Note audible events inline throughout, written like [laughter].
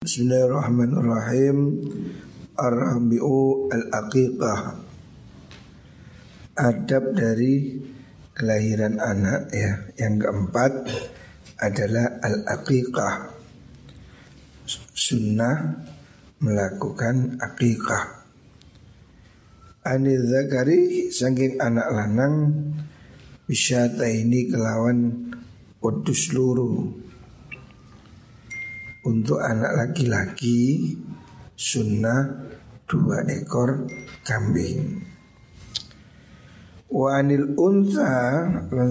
Bismillahirrahmanirrahim. Ar-Rabi'u Al-Aqiqah. Adab dari kelahiran anak ya. Yang keempat adalah Al-Aqiqah. Sunnah melakukan aqiqah. Anil Zakari saking anak lanang Bisyata ini kelawan Wadus luruh untuk anak laki-laki sunnah dua ekor kambing. Wanil unta lan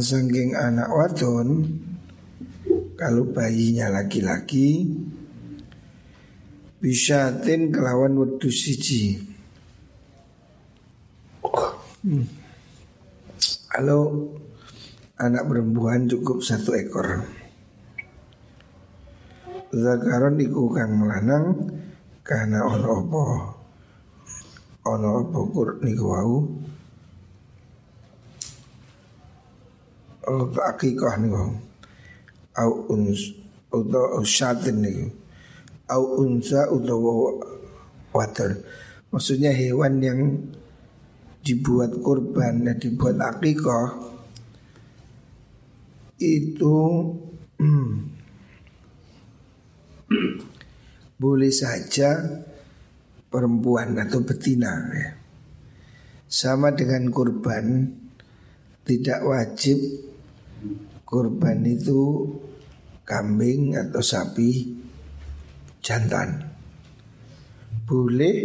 anak wadon kalau bayinya laki-laki bisatin kelawan wedus siji. Hmm. Kalau anak perempuan cukup satu ekor. Zakaron iku kang lanang karena ono apa? Ono apa kur niku wau? Oh akikah niku au uns utawa usyatin niku. Au unsa utawa water. Maksudnya hewan yang dibuat kurban dan dibuat akikah itu hmm, [clears throat] boleh saja perempuan atau betina ya. Sama dengan kurban tidak wajib kurban itu kambing atau sapi jantan. Boleh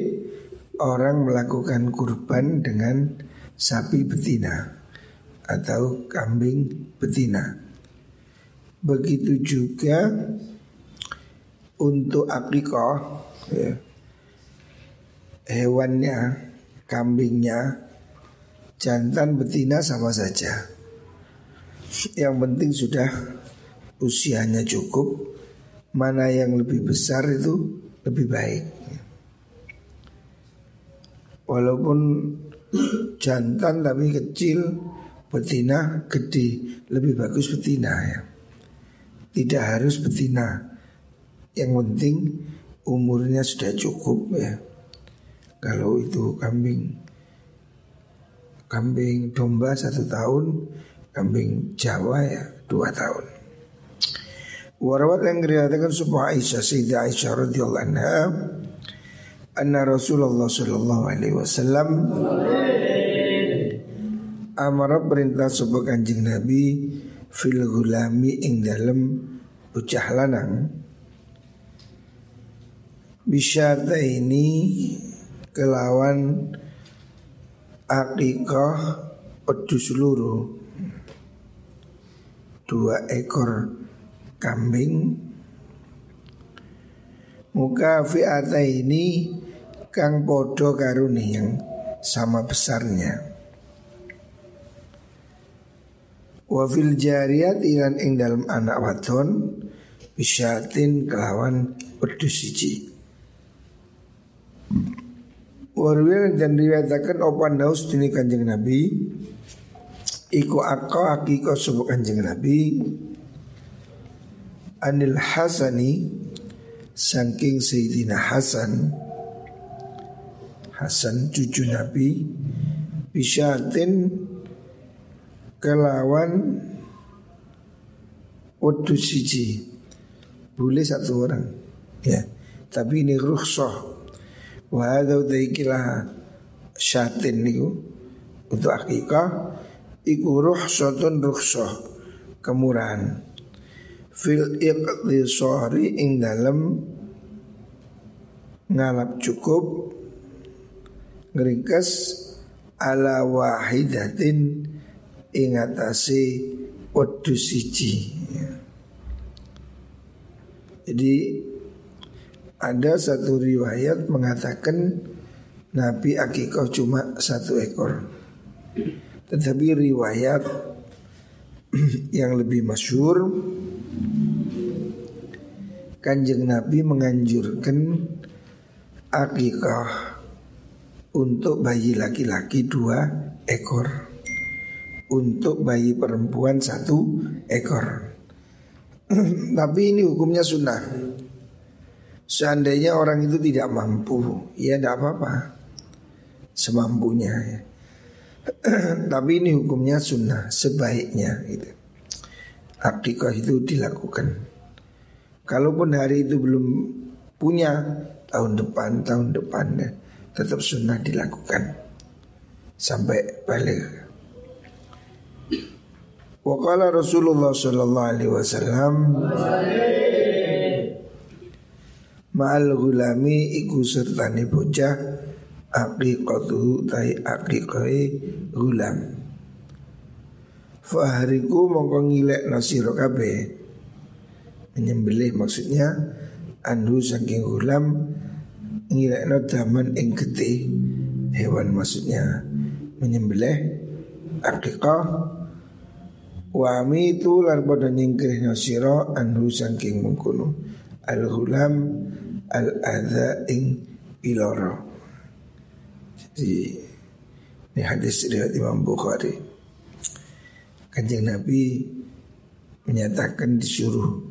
orang melakukan kurban dengan sapi betina atau kambing betina. Begitu juga untuk akikah ya, hewannya, kambingnya, jantan betina sama saja. Yang penting sudah usianya cukup, mana yang lebih besar itu lebih baik. Walaupun jantan tapi kecil, betina gede, lebih bagus betina ya. Tidak harus betina yang penting umurnya sudah cukup ya. Kalau itu kambing kambing domba satu tahun, kambing Jawa ya dua tahun. Warawat yang diriwayatkan sebuah Aisyah Sayyidah Aisyah radhiyallahu anha anna Rasulullah sallallahu alaihi wasallam amara perintah sebuah kanjeng Nabi fil gulami ing dalem bocah lanang Bisyata ini kelawan akikah pedus seluruh dua ekor kambing. Muka fiata ini kang podo karuni yang sama besarnya. Wafil jariyat ilan ing dalam anak wadon bisyatin kelawan pedus siji Warwil dan diriwayatkan opan daus dini kanjeng Nabi? Iku akko akiko subuh kanjeng Nabi. Anil Hasani Sangking Sayyidina Hasan. Hasan cucu Nabi. Bisyatin Kelawan Waduh siji. Boleh satu orang. Ya. Tapi ini rukhsah Wa hadza dzaikilah syatin niku. Untuk akikah iku ruhsatun rukhsah kemurahan. Fil iqtisari ing dalem ngalap cukup ngeringkes ala wahidatin ing atase wedhus siji. Jadi ada satu riwayat mengatakan Nabi akikoh cuma satu ekor. Tetapi riwayat [clears throat] yang lebih masyur Kanjeng Nabi menganjurkan akikah untuk bayi laki-laki dua ekor Untuk bayi perempuan satu ekor. [clears throat] Tapi ini hukumnya sunnah Seandainya orang itu tidak mampu, ya tidak apa-apa, semampunya. Ya. [clears throat] Tapi ini hukumnya sunnah, sebaiknya gitu. Akikah itu dilakukan. Kalaupun hari itu belum punya tahun depan, tahun depan ya, tetap sunnah dilakukan sampai balik. Waqala Rasulullah sallallahu alaihi wasallam Ma'al gulami iku sertani bocah Aqiqatuhu tai aqiqai gulam. Fahariku mongko ngilek nasiro kabe Menyembelih maksudnya Anhu saking gulam Ngilek daman ing gede Hewan maksudnya. Menyembelih Aqiqah Wami itu lan pada nyingkir sira anhu saking mengkono. Al hulam al adha ing iloro. Jadi ini hadis riwayat Imam Bukhari. Kanjeng Nabi menyatakan disuruh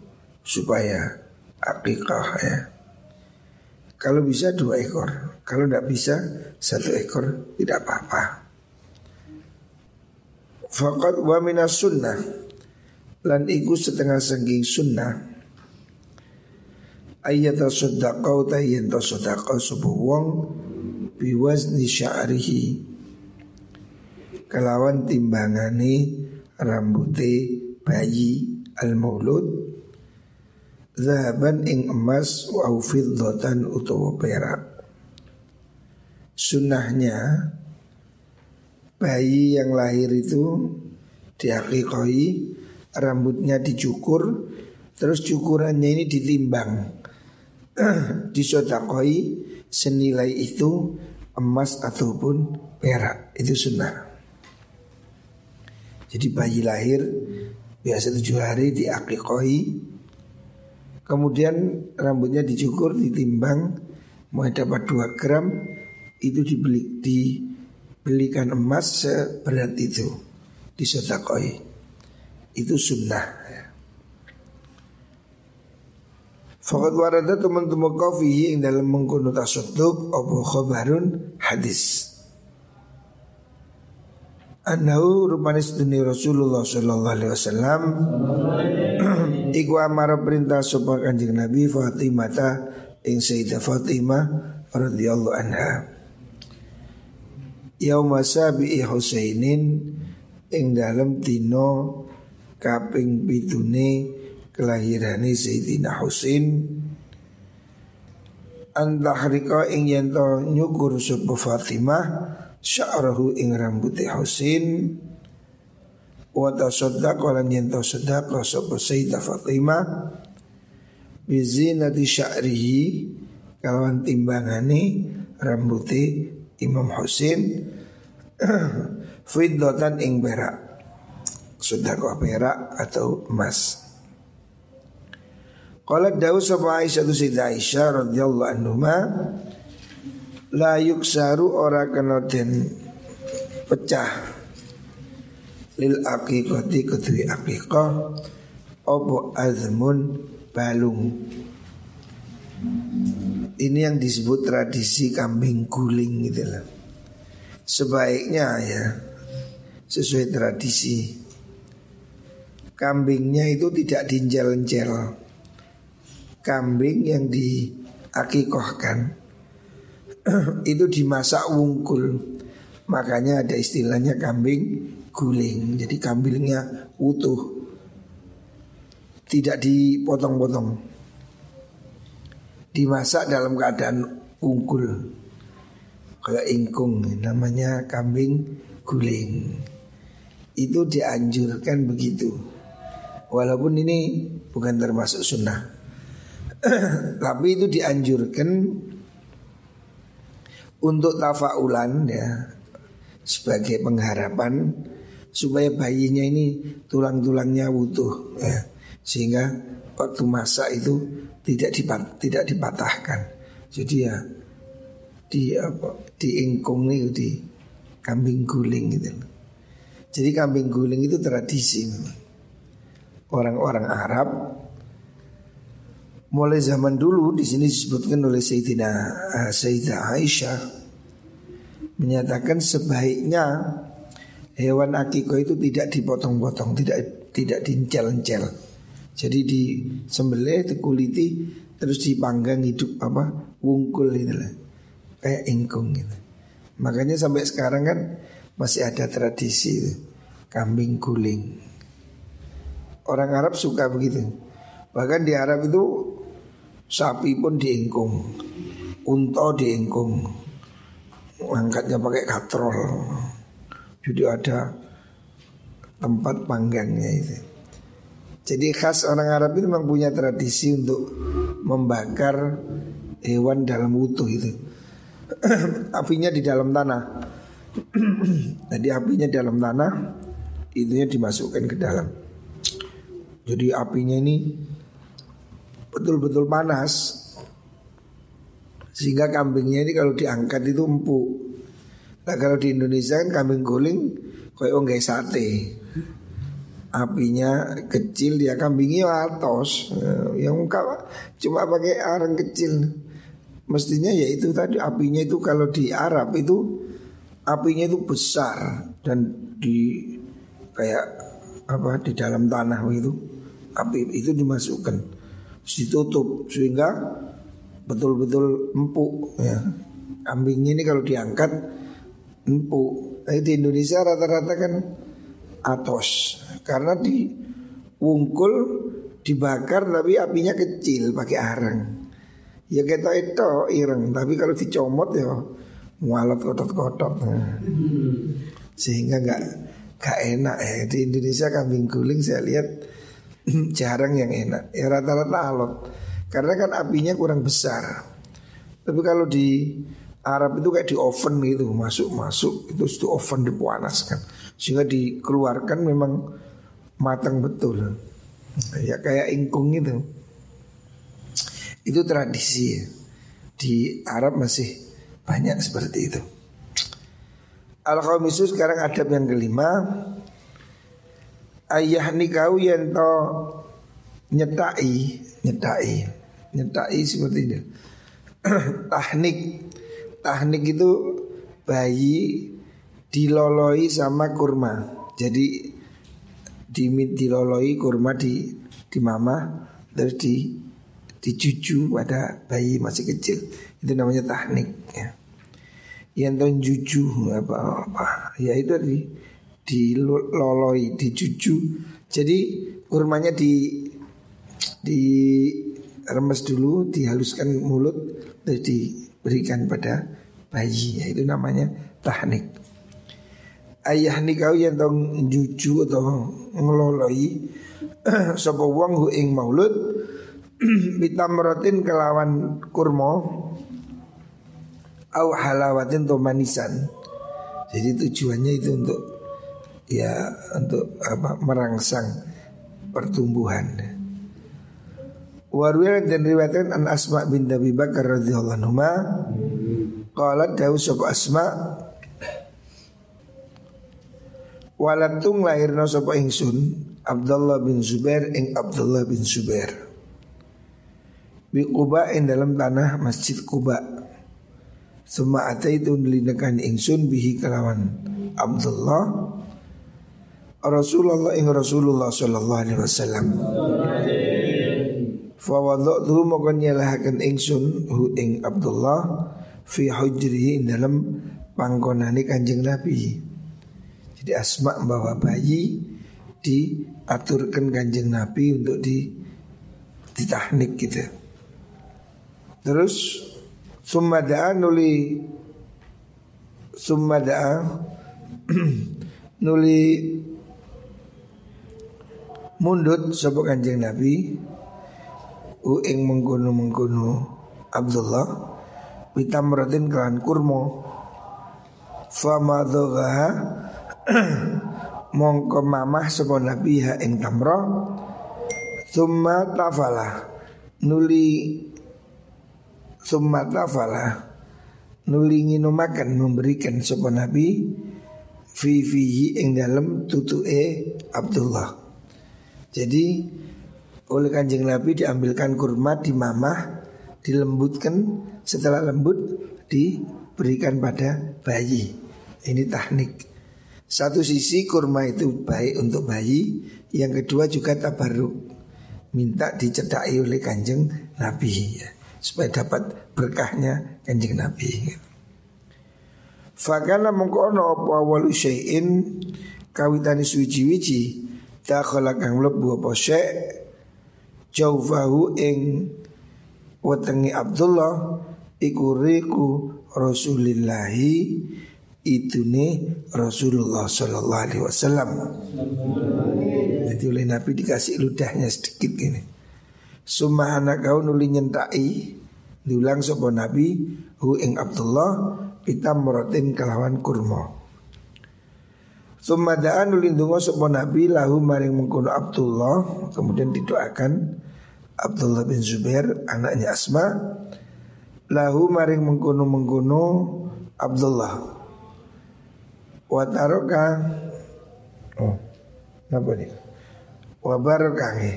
supaya akikah ya. Kalau bisa dua ekor, kalau tidak bisa satu ekor tidak apa-apa. Fakat wa minas sunnah Lan iku setengah sengking sunnah Ayat sodakau tayin to sodakau sebuah wong Biwazni sya'rihi. Kelawan timbangani rambuti bayi al-maulud. Zahaban ing emas wa fiddatan utawa perak. Sunnahnya bayi yang lahir itu diakikoi rambutnya dicukur terus cukurannya ini ditimbang [clears throat] disodakoi senilai itu emas ataupun perak. Itu sunnah. Jadi bayi lahir biasa tujuh hari diakikoi. Kemudian rambutnya dicukur ditimbang mau dapat dua gram itu dibeli di belikan emas seberat itu. Disedekoi itu sunnah. ya. Fakat warada teman-teman kafihi yang dalam mengkono tasoduk Apa khabarun? Hadis. Anahu rupanis dunia Rasulullah Sallallahu Alaihi Wasallam. [clears throat] Iku amara perintah sopan kanjeng Nabi Fatimah Ing Sayyidah Fatimah radhiyallahu anha. Yauma sabi'i Husainin ing dalam dino kaping pitune kelahirane Sayyidina Husain. Antahrika ing yento nyukur sapa Fatimah sya'rahu ing rambuté Husain. Wa tasaddaqa lan yento sedekah sapa Sayyidah Fatimah bizinati sya'rihi kalawan timbangane rambuté Imam Husain. [clears throat] Fiddotan ing Sudah kok perak atau emas Qala dawu sapa Aisyah tu Sayyidah Aisyah radhiyallahu anhuma la yuksaru ora kena den pecah lil aqiqati kedui aqiqah opo azmun balung? Ini yang disebut tradisi kambing guling gitu lah sebaiknya ya sesuai tradisi kambingnya itu tidak dinjel-njel kambing yang diakikohkan [clears throat] itu dimasak wungkul makanya ada istilahnya kambing guling jadi kambingnya utuh tidak dipotong-potong dimasak dalam keadaan wungkul kayak ingkung namanya kambing guling. Itu dianjurkan begitu. Walaupun ini bukan termasuk sunnah. [clears throat] Tapi itu dianjurkan untuk tafaulan ya sebagai pengharapan supaya bayinya ini tulang-tulangnya utuh ya sehingga waktu masak itu tidak dipat, tidak dipatahkan. Jadi ya di apa di ingkung nih di kambing guling gitu. Jadi kambing guling itu tradisi Orang-orang Arab mulai zaman dulu di sini disebutkan oleh Sayyidina uh, Sayyidah Aisyah menyatakan sebaiknya hewan akikoh itu tidak dipotong-potong, tidak tidak dincel-encel. Jadi di sembelih dikuliti terus dipanggang hidup apa wungkul itu lah kayak ingkung gitu. Makanya sampai sekarang kan masih ada tradisi itu, kambing guling. Orang Arab suka begitu. Bahkan di Arab itu sapi pun diingkung, unta diingkung, angkatnya pakai katrol. Jadi ada tempat panggangnya itu. Jadi khas orang Arab itu memang punya tradisi untuk membakar hewan dalam utuh itu. [clears throat] apinya di dalam tanah. [clears throat] Jadi apinya dalam tanah, itunya dimasukkan ke dalam. Jadi apinya ini betul-betul panas sehingga kambingnya ini kalau diangkat itu empuk. Nah kalau di Indonesia kan kambing guling kayak orang sate. Apinya kecil dia kambingnya atos. Yang muka cuma pakai arang kecil. Mestinya ya itu tadi apinya itu kalau di Arab itu apinya itu besar dan di kayak apa di dalam tanah itu api itu dimasukkan ditutup sehingga betul-betul empuk ya. Kambingnya ini kalau diangkat empuk. Nah, di Indonesia rata-rata kan atos karena di wungkul dibakar tapi apinya kecil pakai arang. Ya kita itu ireng tapi kalau dicomot ya mualat kotot-kotot. Nah. Sehingga nggak gak enak ya di Indonesia kambing guling saya lihat [clears throat] jarang yang enak. Ya rata-rata alot. Karena kan apinya kurang besar. Tapi kalau di Arab itu kayak di oven gitu, masuk-masuk itu di oven dipanaskan. Sehingga dikeluarkan memang matang betul. Ya kayak ingkung itu. Itu tradisi ya. Di Arab masih banyak seperti itu. Al-Khamisu sekarang adab yang kelima Ayah nikau yang to nyetai Nyetai nyetai seperti ini. Tahnik, [clears throat] tahnik itu bayi diloloi sama kurma. Jadi di diloloi kurma di di mama terus di dicucu pada bayi masih kecil itu namanya tahnik ya. Yang juju apa apa ya itu di diloloi dicucu jadi kurmanya di di remes dulu, dihaluskan mulut, terus diberikan pada bayi. Itu namanya tahnik. Ayah nikau yang tong juju atau ngeloloi [clears throat] sapa wong hu ing maulud [clears throat] bitamratin kelawan kurma au halawatin to manisan. Jadi tujuannya itu untuk ya untuk apa merangsang pertumbuhan. Warwil dan riwayatkan an Asma bin Abi Bakar radhiyallahu anhu qalat dawu sapa Asma Walatung lahirna sapa ingsun Abdullah bin Zubair ing Abdullah bin Zubair Bi Quba ing dalam tanah Masjid Quba Suma ataitu nelinekan ingsun bihi kelawan Abdullah Rasulullah ing Rasulullah sallallahu alaihi wasallam Fa wadatu maka nyelahaken ingsun hu ing Abdullah fi hujrihi dalam panggonane Kanjeng Nabi. Jadi Asma bawa bayi diaturkan Kanjeng Nabi untuk di ditahnik gitu. Terus summa da'a nuli summa da'a [clears throat] nuli mundut sapa Kanjeng Nabi? Uing mengkono mengkono Abdullah bitamratin kelan kurmo fama dhogaha [clears throat] mongko mamah sapa nabi ha ing tamra. Summa tafala nuli summa tafala nuli nginumakan memberikan sapa nabi fi fihi ing dalam tutuke Abdullah jadi oleh kanjeng Nabi diambilkan kurma di mamah dilembutkan setelah lembut diberikan pada bayi. Ini teknik. Satu sisi kurma itu baik untuk bayi, yang kedua juga tabaruk. Minta dicedai oleh kanjeng Nabi ya, supaya dapat berkahnya kanjeng Nabi. Fakana mengkono apa walu syai'in kawitani suwiji-wiji dakhala kang mlebu apa syai' jaufahu ing wetengi Abdullah iku riku Rasulillahi nih Rasulullah Sallallahu Alaihi Wasallam. Jadi oleh Nabi dikasih ludahnya sedikit gini. Summa anak kau nuli nyentai diulang sopo Nabi hu ing Abdullah kita merotin kelawan kurma. Summa da'an nuli ndonga sopo Nabi lahu maring mengkono Abdullah. Kemudian didoakan Abdullah bin Zubair anaknya Asma lahu maring mengkono mengkono Abdullah. Wa taroka oh apa nih wa barokai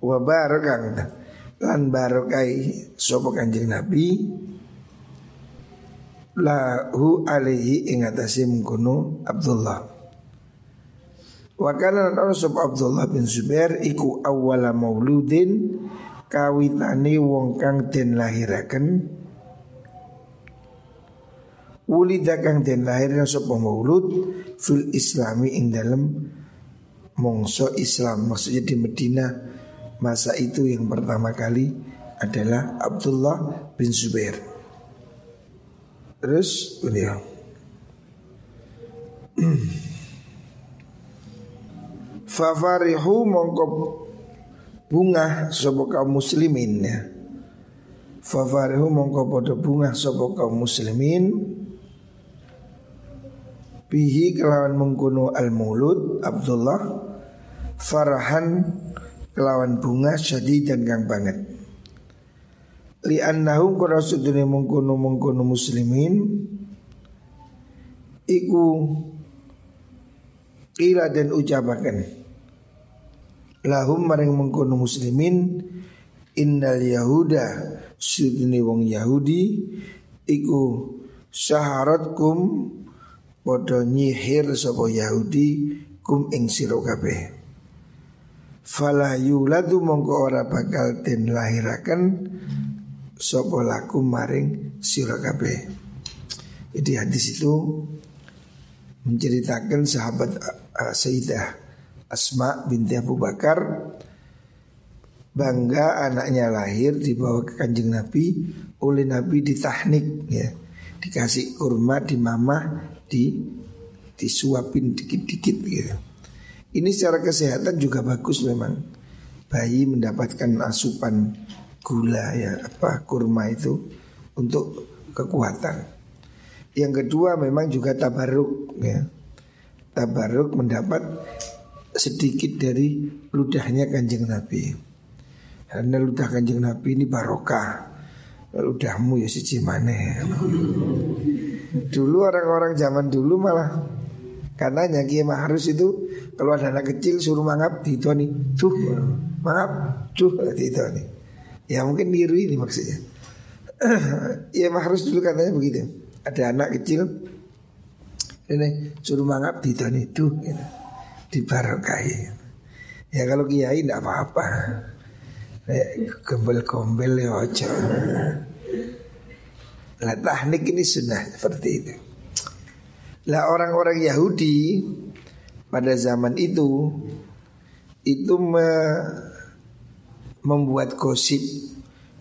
wa barokai lan barokai sapa kanjeng Nabi lahu alaihi ing atase Abdullah. Wa kana lan Abdullah bin Zubair iku awwala mauludin kawitane wong kang den lahiraken. Wulida kang den lahir sapa maulud fil islami ing dalem mongso Islam. Maksudnya di Medina masa itu yang pertama kali adalah Abdullah bin Zubair. Terus beliau [clears throat] Fafarihu mongko bunga sapa kaum muslimin ya. Fafarihu mongko padha bunga sapa kaum muslimin. Bihi kelawan mengkuno al mulud Abdullah farahan kelawan bunga syadid dan kang banget li annahum kana sudune mengkuno mengkuno muslimin. Iku Ila dan ucapakan. Lahum maring mengkono muslimin. Innal yahuda sudni wong yahudi. Iku syaharatkum padha nyihir sapa yahudi kum ing sira kabeh. Fala yuladu mongko ora bakal den lahiraken sapa lakum maring sira jadi hadis itu menceritakan sahabat uh, Sayyidah Asma binti Abu Bakar bangga anaknya lahir dibawa ke kanjeng Nabi oleh Nabi ditahnik ya. Dikasih kurma di mamah di disuapin dikit-dikit gitu. Ini secara kesehatan juga bagus memang. Bayi mendapatkan asupan gula ya apa kurma itu untuk kekuatan. Yang kedua memang juga tabaruk ya. Tabaruk mendapat sedikit dari ludahnya kanjeng Nabi. Karena ludah kanjeng Nabi ini barokah. Ludahmu ya si cimane. Dulu orang-orang zaman dulu malah katanya Kiai Mahrus itu kalau ada anak kecil suruh mangap di nih, tuh mangap, tuh di nih. Ya mungkin niru ini maksudnya. [clears throat] ya Mahrus dulu katanya begitu. Ada anak kecil ini suruh mangap di itu nih, tuh. Gitu dibarokai. Ya kalau kiai tidak apa-apa. Gembel-gembel ya ojo. Lah teknik ini sunnah seperti itu. Lah orang-orang Yahudi pada zaman itu itu me, membuat gosip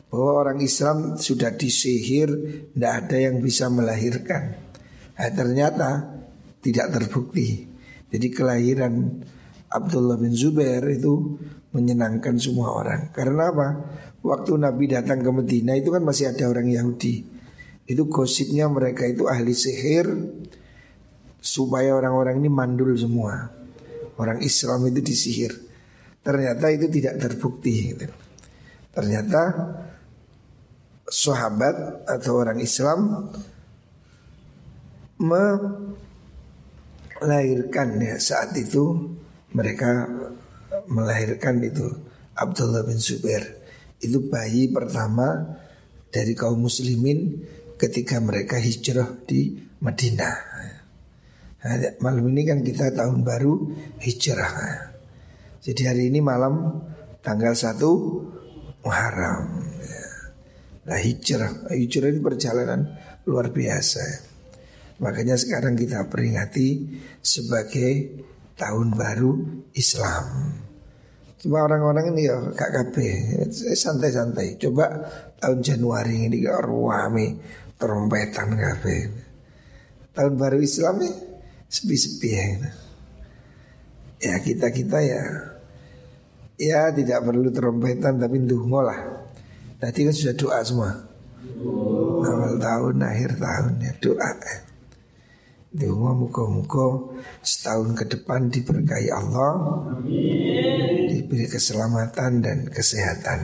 bahwa orang Islam sudah disihir, tidak ada yang bisa melahirkan. Nah, ternyata tidak terbukti. Jadi kelahiran Abdullah bin Zubair itu menyenangkan semua orang. Karena apa? Waktu Nabi datang ke Medina itu kan masih ada orang Yahudi. Itu gosipnya mereka itu ahli sihir supaya orang-orang ini mandul semua. Orang Islam itu disihir. Ternyata itu tidak terbukti. Gitu. Ternyata sahabat atau orang Islam me lahirkan ya saat itu mereka melahirkan itu Abdullah bin Zubair itu bayi pertama dari kaum muslimin ketika mereka hijrah di Madinah. Nah, malam ini kan kita tahun baru hijrah. Jadi hari ini malam tanggal 1 Muharram. Nah hijrah, hijrah ini perjalanan luar biasa. Makanya sekarang kita peringati sebagai tahun baru Islam. Cuma orang-orang ini ya kak KB santai-santai. Coba tahun Januari ini ke ruame trompetan KB. Tahun baru Islam ya sepi-sepi ya. Ya kita kita ya ya tidak perlu trompetan tapi dungo lah. Tadi kan sudah doa semua. Awal tahun, akhir tahun ya doa. Dungo muka-muka setahun ke depan diberkahi Allah Diberi keselamatan dan kesehatan